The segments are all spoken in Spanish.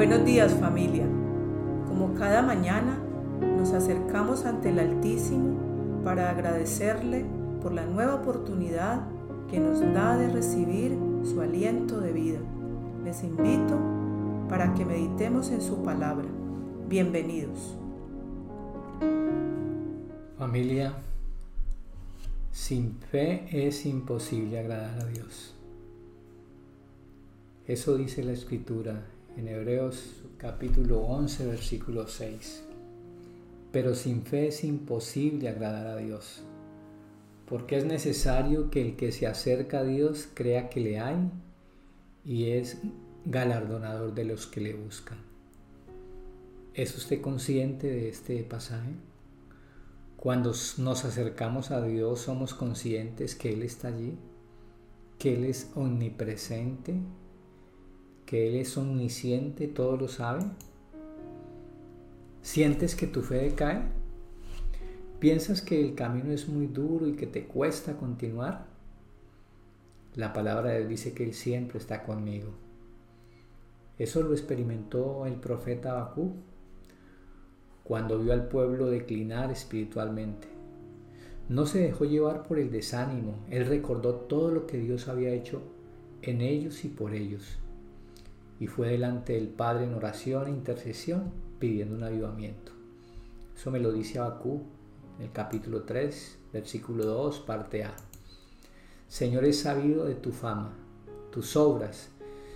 Buenos días familia. Como cada mañana nos acercamos ante el Altísimo para agradecerle por la nueva oportunidad que nos da de recibir su aliento de vida. Les invito para que meditemos en su palabra. Bienvenidos. Familia, sin fe es imposible agradar a Dios. Eso dice la escritura en Hebreos capítulo 11, versículo 6. Pero sin fe es imposible agradar a Dios, porque es necesario que el que se acerca a Dios crea que le hay y es galardonador de los que le buscan. ¿Es usted consciente de este pasaje? Cuando nos acercamos a Dios somos conscientes que Él está allí, que Él es omnipresente, que Él es omnisciente, todo lo sabe? ¿Sientes que tu fe decae? ¿Piensas que el camino es muy duro y que te cuesta continuar? La palabra de Dios dice que Él siempre está conmigo. Eso lo experimentó el profeta Bakú cuando vio al pueblo declinar espiritualmente. No se dejó llevar por el desánimo, él recordó todo lo que Dios había hecho en ellos y por ellos y fue delante del Padre en oración e intercesión pidiendo un avivamiento. Eso me lo dice Abacú en el capítulo 3, versículo 2, parte A. Señor, he sabido de tu fama, tus obras,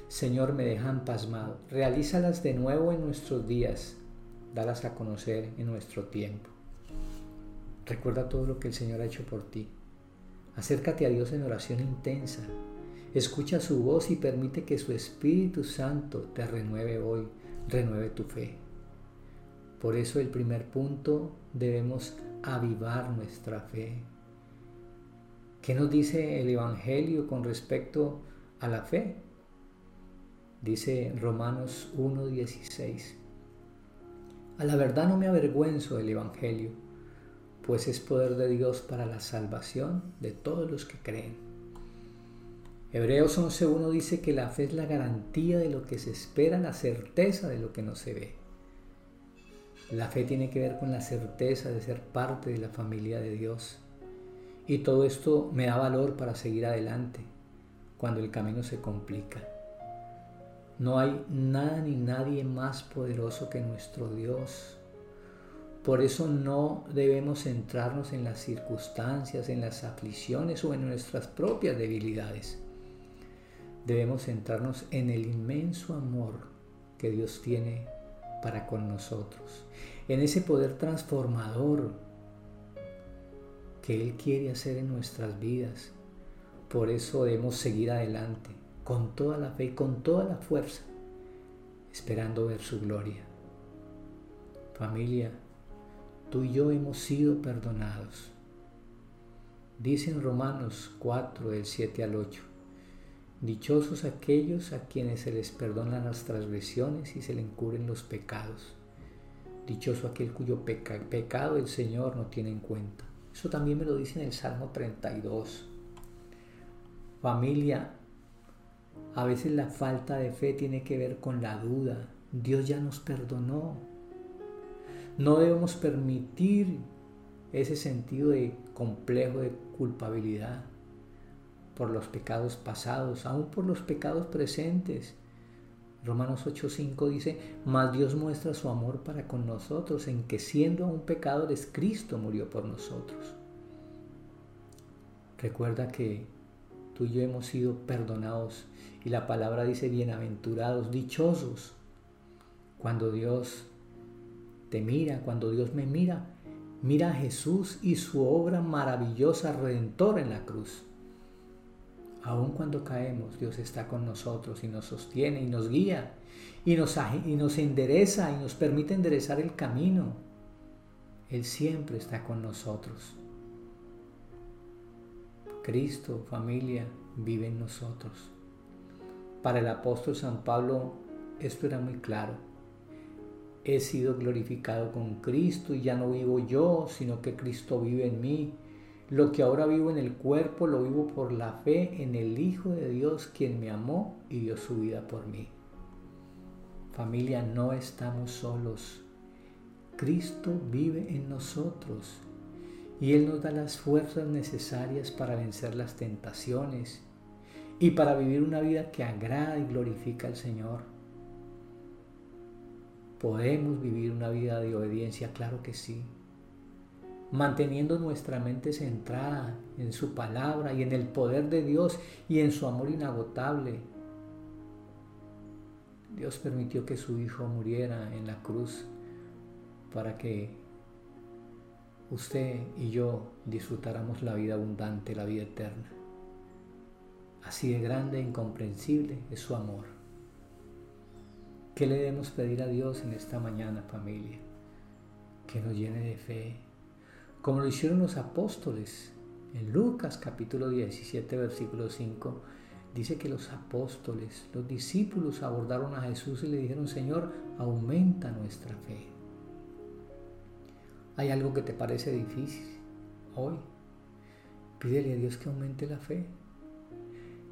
Señor, me dejan pasmado. Realízalas de nuevo en nuestros días, dalas a conocer en nuestro tiempo. Recuerda todo lo que el Señor ha hecho por ti. Acércate a Dios en oración intensa, Escucha su voz y permite que su Espíritu Santo te renueve hoy, renueve tu fe. Por eso el primer punto debemos avivar nuestra fe. ¿Qué nos dice el Evangelio con respecto a la fe? Dice Romanos 1.16. A la verdad no me avergüenzo del Evangelio, pues es poder de Dios para la salvación de todos los que creen Hebreos 11.1 dice que la fe es la garantía de lo que se espera, la certeza de lo que no se ve. La fe tiene que ver con la certeza de ser parte de la familia de Dios. Y todo esto me da valor para seguir adelante cuando el camino se complica. No hay nada ni nadie más poderoso que nuestro Dios. Por eso no debemos centrarnos en las circunstancias, en las aflicciones o en nuestras propias debilidades debemos centrarnos en el inmenso amor que Dios tiene para con nosotros, en ese poder transformador que Él quiere hacer en nuestras vidas. Por eso debemos seguir adelante con toda la fe y con toda la fuerza, esperando ver su gloria. Familia, tú y yo hemos sido perdonados. Dicen Romanos 4, del 7 al 8. Dichosos aquellos a quienes se les perdonan las transgresiones y se les encubren los pecados. Dichoso aquel cuyo pecado el Señor no tiene en cuenta. Eso también me lo dice en el Salmo 32. Familia, a veces la falta de fe tiene que ver con la duda. Dios ya nos perdonó. No debemos permitir ese sentido de complejo de culpabilidad por los pecados pasados, aún por los pecados presentes. Romanos 8:5 dice, mas Dios muestra su amor para con nosotros en que siendo aún pecadores, Cristo murió por nosotros. Recuerda que tú y yo hemos sido perdonados y la palabra dice bienaventurados, dichosos. Cuando Dios te mira, cuando Dios me mira, mira a Jesús y su obra maravillosa redentora en la cruz. Aun cuando caemos, Dios está con nosotros y nos sostiene y nos guía y nos, y nos endereza y nos permite enderezar el camino. Él siempre está con nosotros. Cristo, familia, vive en nosotros. Para el apóstol San Pablo esto era muy claro. He sido glorificado con Cristo y ya no vivo yo, sino que Cristo vive en mí. Lo que ahora vivo en el cuerpo lo vivo por la fe en el Hijo de Dios quien me amó y dio su vida por mí. Familia, no estamos solos. Cristo vive en nosotros y Él nos da las fuerzas necesarias para vencer las tentaciones y para vivir una vida que agrada y glorifica al Señor. ¿Podemos vivir una vida de obediencia? Claro que sí. Manteniendo nuestra mente centrada en su palabra y en el poder de Dios y en su amor inagotable. Dios permitió que su Hijo muriera en la cruz para que usted y yo disfrutáramos la vida abundante, la vida eterna. Así de grande e incomprensible es su amor. ¿Qué le debemos pedir a Dios en esta mañana, familia? Que nos llene de fe, como lo hicieron los apóstoles. En Lucas capítulo 17, versículo 5, dice que los apóstoles, los discípulos abordaron a Jesús y le dijeron, Señor, aumenta nuestra fe. ¿Hay algo que te parece difícil hoy? Pídele a Dios que aumente la fe.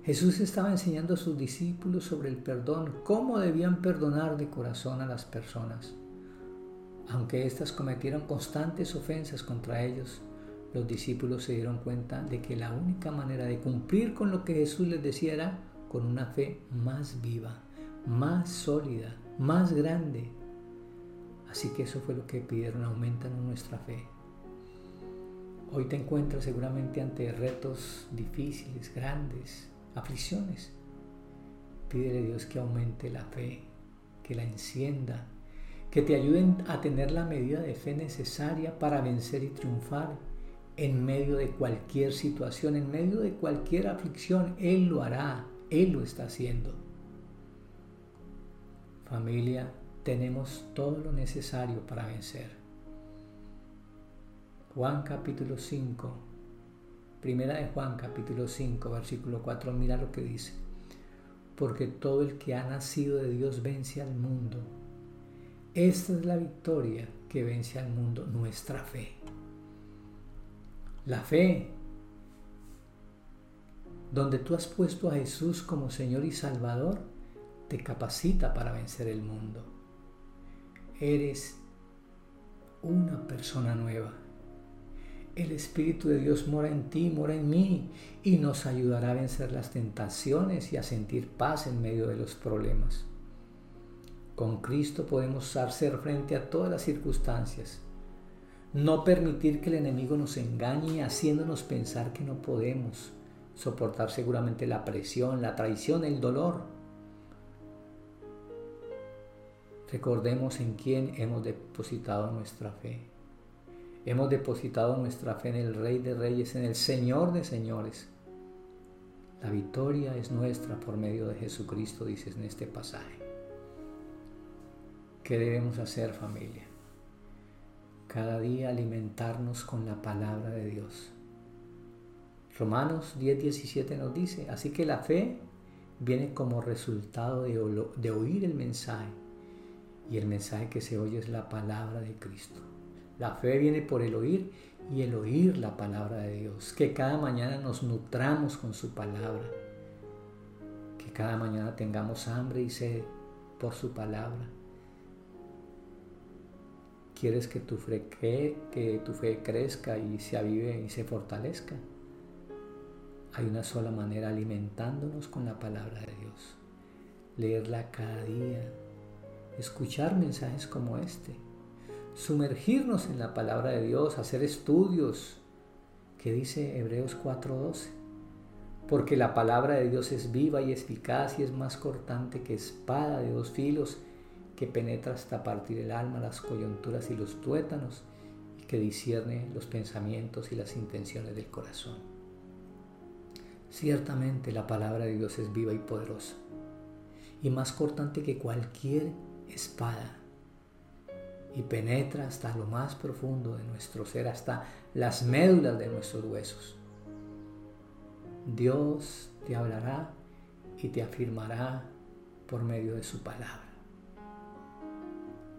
Jesús estaba enseñando a sus discípulos sobre el perdón, cómo debían perdonar de corazón a las personas. Aunque éstas cometieron constantes ofensas contra ellos, los discípulos se dieron cuenta de que la única manera de cumplir con lo que Jesús les decía era con una fe más viva, más sólida, más grande. Así que eso fue lo que pidieron, aumentan nuestra fe. Hoy te encuentras seguramente ante retos difíciles, grandes, aflicciones. Pídele a Dios que aumente la fe, que la encienda, que te ayuden a tener la medida de fe necesaria para vencer y triunfar en medio de cualquier situación, en medio de cualquier aflicción. Él lo hará, Él lo está haciendo. Familia, tenemos todo lo necesario para vencer. Juan capítulo 5 Primera de Juan capítulo 5 versículo 4, mira lo que dice. Porque todo el que ha nacido de Dios vence al mundo. Esta es la victoria que vence al mundo, nuestra fe. La fe, donde tú has puesto a Jesús como Señor y Salvador, te capacita para vencer el mundo. Eres una persona nueva el Espíritu de Dios mora en ti, mora en mí y nos ayudará a vencer las tentaciones y a sentir paz en medio de los problemas. Con Cristo podemos hacer frente a todas las circunstancias. No permitir que el enemigo nos engañe haciéndonos pensar que no podemos soportar seguramente la presión, la traición, el dolor. Recordemos en quién hemos depositado nuestra fe. Hemos depositado nuestra fe en el Rey de Reyes, en el Señor de Señores. La victoria es nuestra por medio de Jesucristo, dices en este pasaje. ¿Qué debemos hacer familia? Cada día alimentarnos con la palabra de Dios. Romanos 10, 17 nos dice, así que la fe viene como resultado de, de oír el mensaje y el mensaje que se oye es la palabra de Cristo. La fe viene por el oír y el oír la palabra de Dios. Que cada mañana nos nutramos con su palabra. Que cada mañana tengamos hambre y sed por su palabra. ¿Quieres que tu fe, crezca y se avive y se fortalezca? Hay una sola manera alimentándonos con la palabra de Dios. Leerla cada día. Escuchar mensajes como este sumergirnos en la palabra de Dios, hacer estudios, que dice Hebreos 4:12. Porque la palabra de Dios es viva y eficaz y es más cortante que espada de dos filos, que penetra hasta partir el alma, las coyunturas y los tuétanos, y que discierne los pensamientos y las intenciones del corazón. Ciertamente la palabra de Dios es viva y poderosa, y más cortante que cualquier espada y penetra hasta lo más profundo de nuestro ser, hasta las médulas de nuestros huesos. Dios te hablará y te afirmará por medio de su palabra.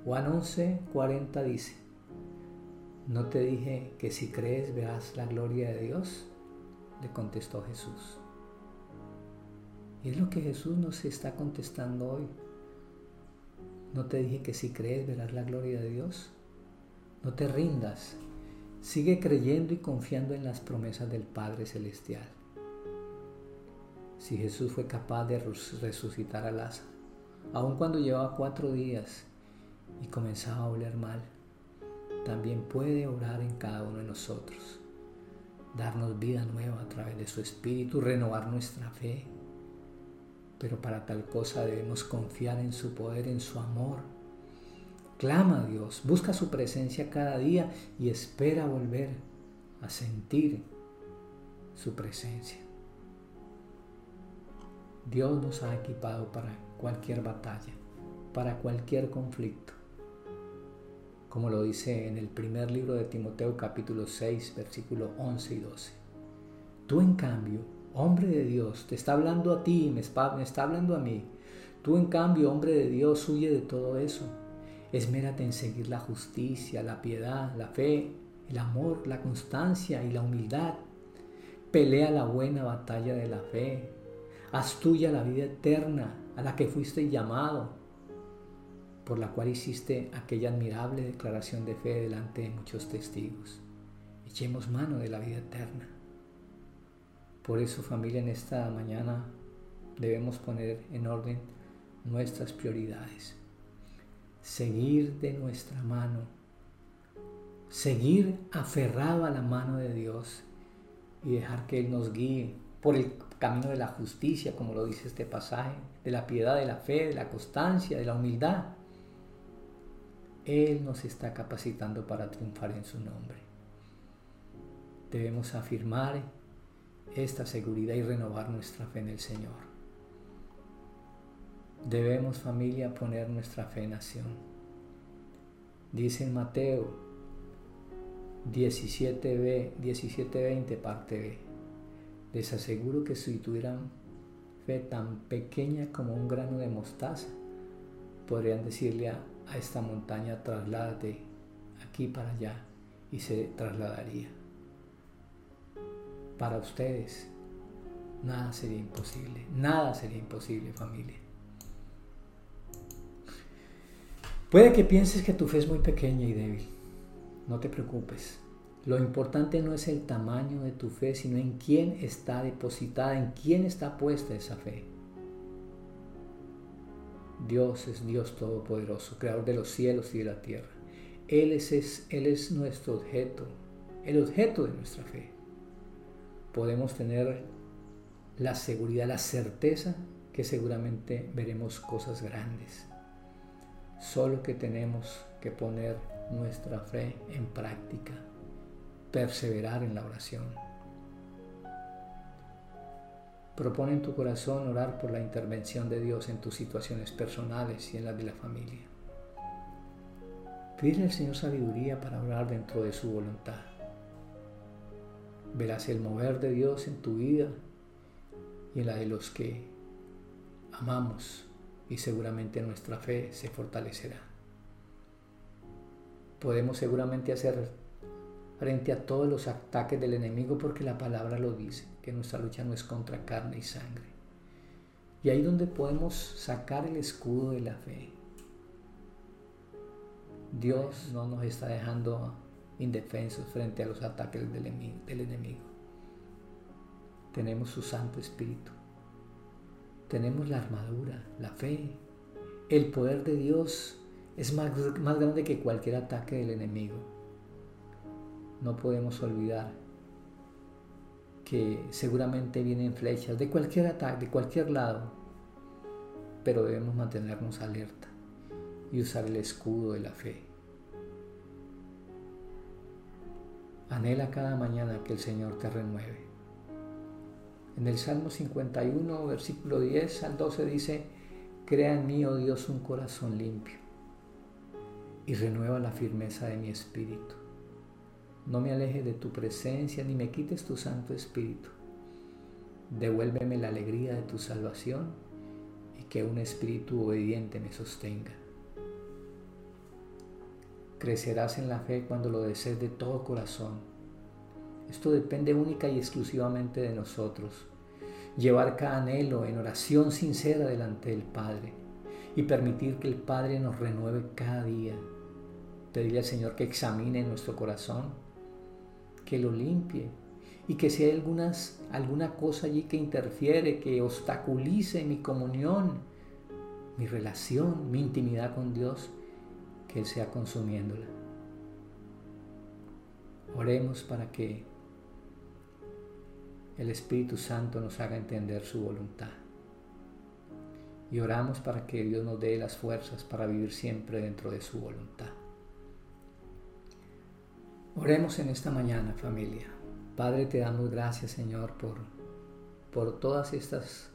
Juan 11, 40 dice, ¿no te dije que si crees verás la gloria de Dios? Le contestó Jesús. Y es lo que Jesús nos está contestando hoy. ¿No te dije que si crees verás la gloria de Dios? No te rindas. Sigue creyendo y confiando en las promesas del Padre Celestial. Si Jesús fue capaz de resucitar a Lázaro, aun cuando llevaba cuatro días y comenzaba a oler mal, también puede orar en cada uno de nosotros, darnos vida nueva a través de su Espíritu, renovar nuestra fe. Pero para tal cosa debemos confiar en su poder, en su amor. Clama a Dios, busca su presencia cada día y espera volver a sentir su presencia. Dios nos ha equipado para cualquier batalla, para cualquier conflicto como lo dice en el primer libro de Timoteo capítulo 6, versículo 11 y 12. Tú en cambio, hombre de Dios, te está hablando a ti, me está, me está hablando a mí. Tú en cambio, hombre de Dios, huye de todo eso. Esmérate en seguir la justicia, la piedad, la fe, el amor, la constancia y la humildad. Pelea la buena batalla de la fe. Haz tuya la vida eterna a la que fuiste llamado por la cual hiciste aquella admirable declaración de fe delante de muchos testigos. Echemos mano de la vida eterna. Por eso familia, en esta mañana debemos poner en orden nuestras prioridades. Seguir de nuestra mano. Seguir aferrado a la mano de Dios y dejar que Él nos guíe por el camino de la justicia, como lo dice este pasaje, de la piedad, de la fe, de la constancia, de la humildad él nos está capacitando para triunfar en su nombre. Debemos afirmar esta seguridad y renovar nuestra fe en el Señor. Debemos familia poner nuestra fe en acción. Dice en Mateo 17b, 17:20 parte B. Les aseguro que si tuvieran fe tan pequeña como un grano de mostaza, podrían decirle a a esta montaña, trasládate aquí para allá y se trasladaría. Para ustedes, nada sería imposible, nada sería imposible familia. Puede que pienses que tu fe es muy pequeña y débil. No te preocupes. Lo importante no es el tamaño de tu fe, sino en quién está depositada, en quién está puesta esa fe. Dios es Dios Todopoderoso, Creador de los cielos y de la tierra. Él es, nuestro objeto, el objeto de nuestra fe. Podemos tener la seguridad, la certeza que seguramente veremos cosas grandes. Solo que tenemos que poner nuestra fe en práctica, perseverar en la oración. Propone en tu corazón orar por la intervención de Dios en tus situaciones personales y en las de la familia. Pídele al Señor sabiduría para orar dentro de su voluntad. Verás el mover de Dios en tu vida y en la de los que amamos y seguramente nuestra fe se fortalecerá. Podemos seguramente hacer frente a todos los ataques del enemigo porque la palabra lo dice que nuestra lucha no es contra carne y sangre. Y ahí donde podemos sacar el escudo de la fe. Dios no nos está dejando indefensos frente a los ataques del enemigo. Tenemos su Santo Espíritu. Tenemos la armadura, la fe. El poder de Dios es más, más grande que cualquier ataque del enemigo. No podemos olvidar que seguramente vienen flechas de cualquier ataque, de cualquier lado, pero debemos mantenernos alerta y usar el escudo de la fe. Anhela cada mañana que el Señor te renueve. En el Salmo 51, versículo 10 al 12 dice, Crea en mí, oh Dios, un corazón limpio y renueva la firmeza de mi espíritu. No me alejes de tu presencia ni me quites tu Santo Espíritu. Devuélveme la alegría de tu salvación y que un espíritu obediente me sostenga. Crecerás en la fe cuando lo desees de todo corazón. Esto depende única y exclusivamente de nosotros. Llevar cada anhelo en oración sincera delante del Padre y permitir que el Padre nos renueve cada día. Pedirle al Señor que examine nuestro corazón, que lo limpie y que si hay algunas, alguna cosa allí que interfiere, que obstaculice mi comunión, mi relación, mi intimidad con Dios, que Él sea consumiéndola. Oremos para que el Espíritu Santo nos haga entender su voluntad. Y oramos para que Dios nos dé las fuerzas para vivir siempre dentro de su voluntad. Oremos en esta mañana, familia. Padre, te damos gracias, Señor, por, por todas estas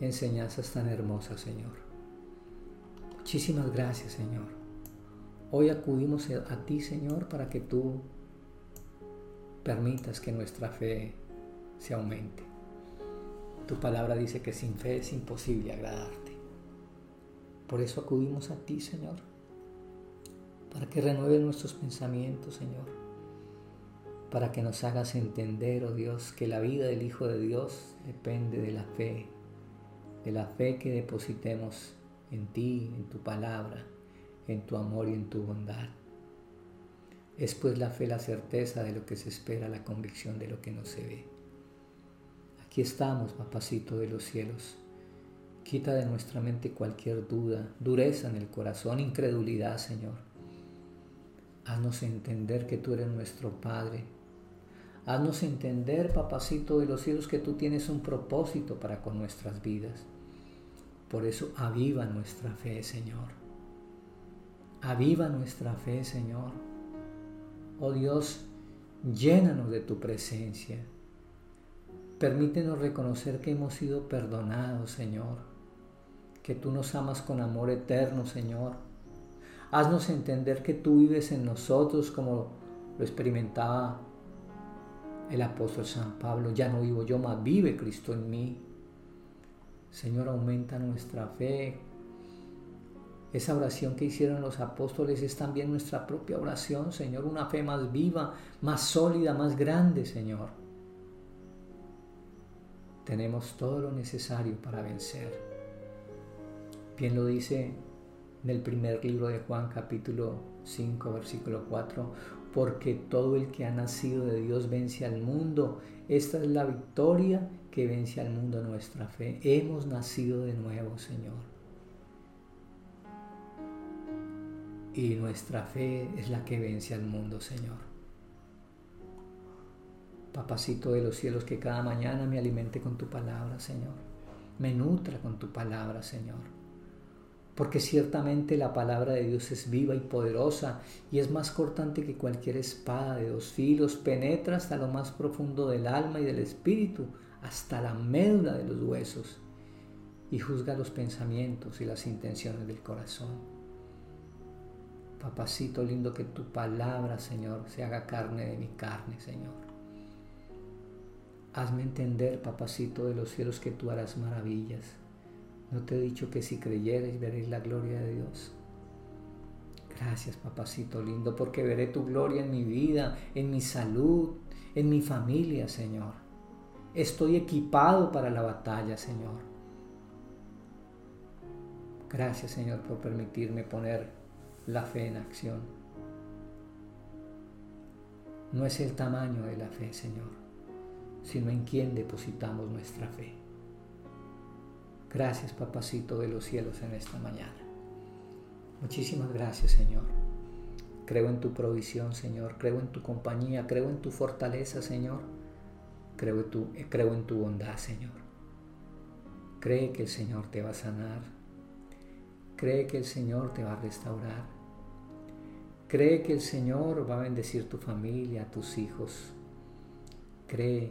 enseñanzas tan hermosas, Señor. Muchísimas gracias, Señor. Hoy acudimos a ti, Señor, para que tú permitas que nuestra fe se aumente. Tu palabra dice que sin fe es imposible agradarte. Por eso acudimos a ti, Señor, para que renueve nuestros pensamientos, Señor, para que nos hagas entender, oh Dios, que la vida del Hijo de Dios depende de la fe, de la fe que depositemos en ti, en tu palabra, en tu amor y en tu bondad. Es pues la fe la certeza de lo que se espera, la convicción de lo que no se ve. Aquí estamos, papacito de los cielos. Quita de nuestra mente cualquier duda, dureza en el corazón, incredulidad, Señor. Haznos entender que tú eres nuestro Padre. Haznos entender, papacito de los cielos, que tú tienes un propósito para con nuestras vidas. Por eso aviva nuestra fe, Señor. Aviva nuestra fe, Señor. Oh Dios, llénanos de tu presencia. Permítenos reconocer que hemos sido perdonados, Señor. Que tú nos amas con amor eterno, Señor. Haznos entender que tú vives en nosotros como lo experimentaba el apóstol San Pablo. Ya no vivo yo, más vive Cristo en mí. Señor, aumenta nuestra fe, esa oración que hicieron los apóstoles es también nuestra propia oración, Señor, una fe más viva, más sólida, más grande, Señor. Tenemos todo lo necesario para vencer. Bien lo dice en el primer libro de Juan capítulo 5 versículo 4, porque todo el que ha nacido de Dios vence al mundo. Esta es la victoria que vence al mundo nuestra fe. Hemos nacido de nuevo, Señor. y nuestra fe es la que vence al mundo, Señor. Papacito de los cielos, que cada mañana me alimente con tu palabra, Señor. Me nutra con tu palabra, Señor. Porque ciertamente la palabra de Dios es viva y poderosa y es más cortante que cualquier espada de dos filos. Penetra hasta lo más profundo del alma y del espíritu, hasta la médula de los huesos y juzga los pensamientos y las intenciones del corazón. Papacito lindo, que tu palabra, Señor, se haga carne de mi carne, Señor. Hazme entender, papacito de los cielos, que tú harás maravillas. No te he dicho que si creyeres veréis la gloria de Dios. Gracias, papacito lindo, porque veré tu gloria en mi vida, en mi salud, en mi familia, Señor. Estoy equipado para la batalla, Señor. Gracias, Señor, por permitirme poner la fe en acción. No es el tamaño de la fe, Señor, sino en quién depositamos nuestra fe. Gracias, papacito de los cielos, en esta mañana. Muchísimas gracias, Señor. Creo en tu provisión, Señor. Creo en tu compañía. Creo en tu fortaleza, Señor. Creo, en tu, creo en tu bondad, Señor. Cree que el Señor te va a sanar. Cree que el Señor te va a restaurar. Cree que el Señor va a bendecir tu familia, tus hijos. Cree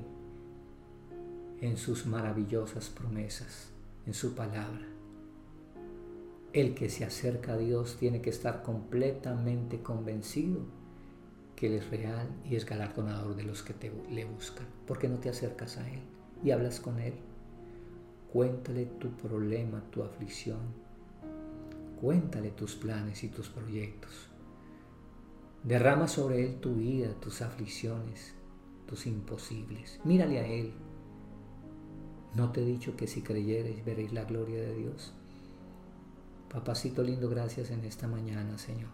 en sus maravillosas promesas, en su palabra. El que se acerca a Dios tiene que estar completamente convencido que Él es real y es galardonador de los que le buscan. ¿Por qué no te acercas a Él y hablas con Él? Cuéntale tu problema, tu aflicción. Cuéntale tus planes y tus proyectos. Derrama sobre Él tu vida, tus aflicciones, tus imposibles. Mírale a Él. ¿No te he dicho que si creyeres veréis la gloria de Dios? Papacito lindo, gracias en esta mañana, Señor,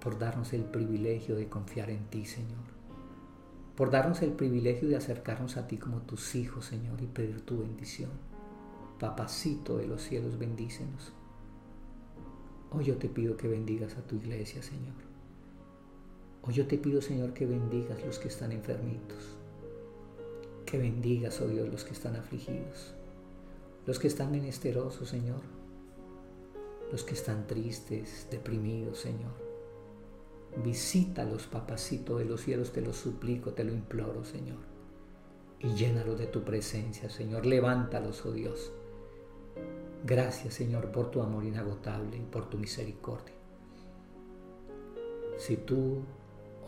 por darnos el privilegio de confiar en ti, Señor, por darnos el privilegio de acercarnos a ti como tus hijos, Señor, y pedir tu bendición. Papacito de los cielos, bendícenos. Hoy yo te pido que bendigas a tu iglesia, Señor. Hoy yo te pido, Señor, que bendigas los que están enfermitos. Que bendigas, oh Dios, los que están afligidos. Los que están menesterosos, Señor. Los que están tristes, deprimidos, Señor. Visítalos, papacito de los cielos, te lo suplico, te lo imploro, Señor. Y llénalos de tu presencia, Señor. Levántalos, oh Dios. Gracias Señor por tu amor inagotable y por tu misericordia. Si tú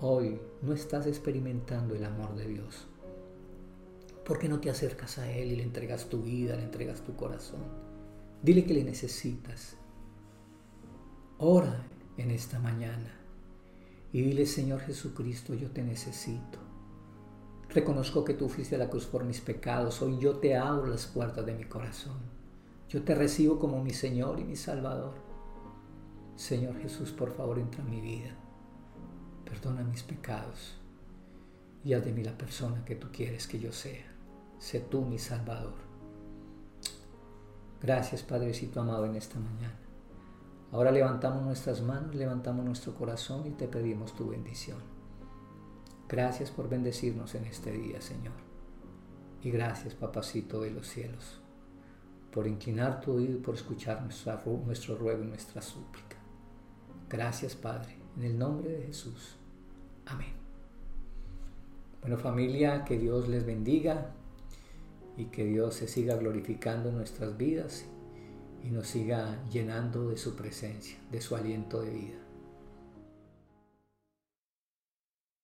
hoy no estás experimentando el amor de Dios, ¿por qué no te acercas a Él y le entregas tu vida, le entregas tu corazón? Dile que le necesitas. Ora en esta mañana y dile, Señor Jesucristo, yo te necesito. Reconozco que tú fuiste a la cruz por mis pecados. Hoy yo te abro las puertas de mi corazón. Yo te recibo como mi Señor y mi Salvador. Señor Jesús, por favor, entra en mi vida. Perdona mis pecados y haz de mí la persona que tú quieres que yo sea. Sé tú mi Salvador. Gracias, Padrecito amado, en esta mañana. Ahora levantamos nuestras manos, levantamos nuestro corazón y te pedimos tu bendición. Gracias por bendecirnos en este día, Señor. Y gracias, Papacito de los cielos por inclinar tu oído y por escuchar nuestro ruego y nuestra súplica. Gracias, Padre, en el nombre de Jesús. Amén. Bueno, familia, que Dios les bendiga y que Dios se siga glorificando en nuestras vidas y nos siga llenando de su presencia, de su aliento de vida.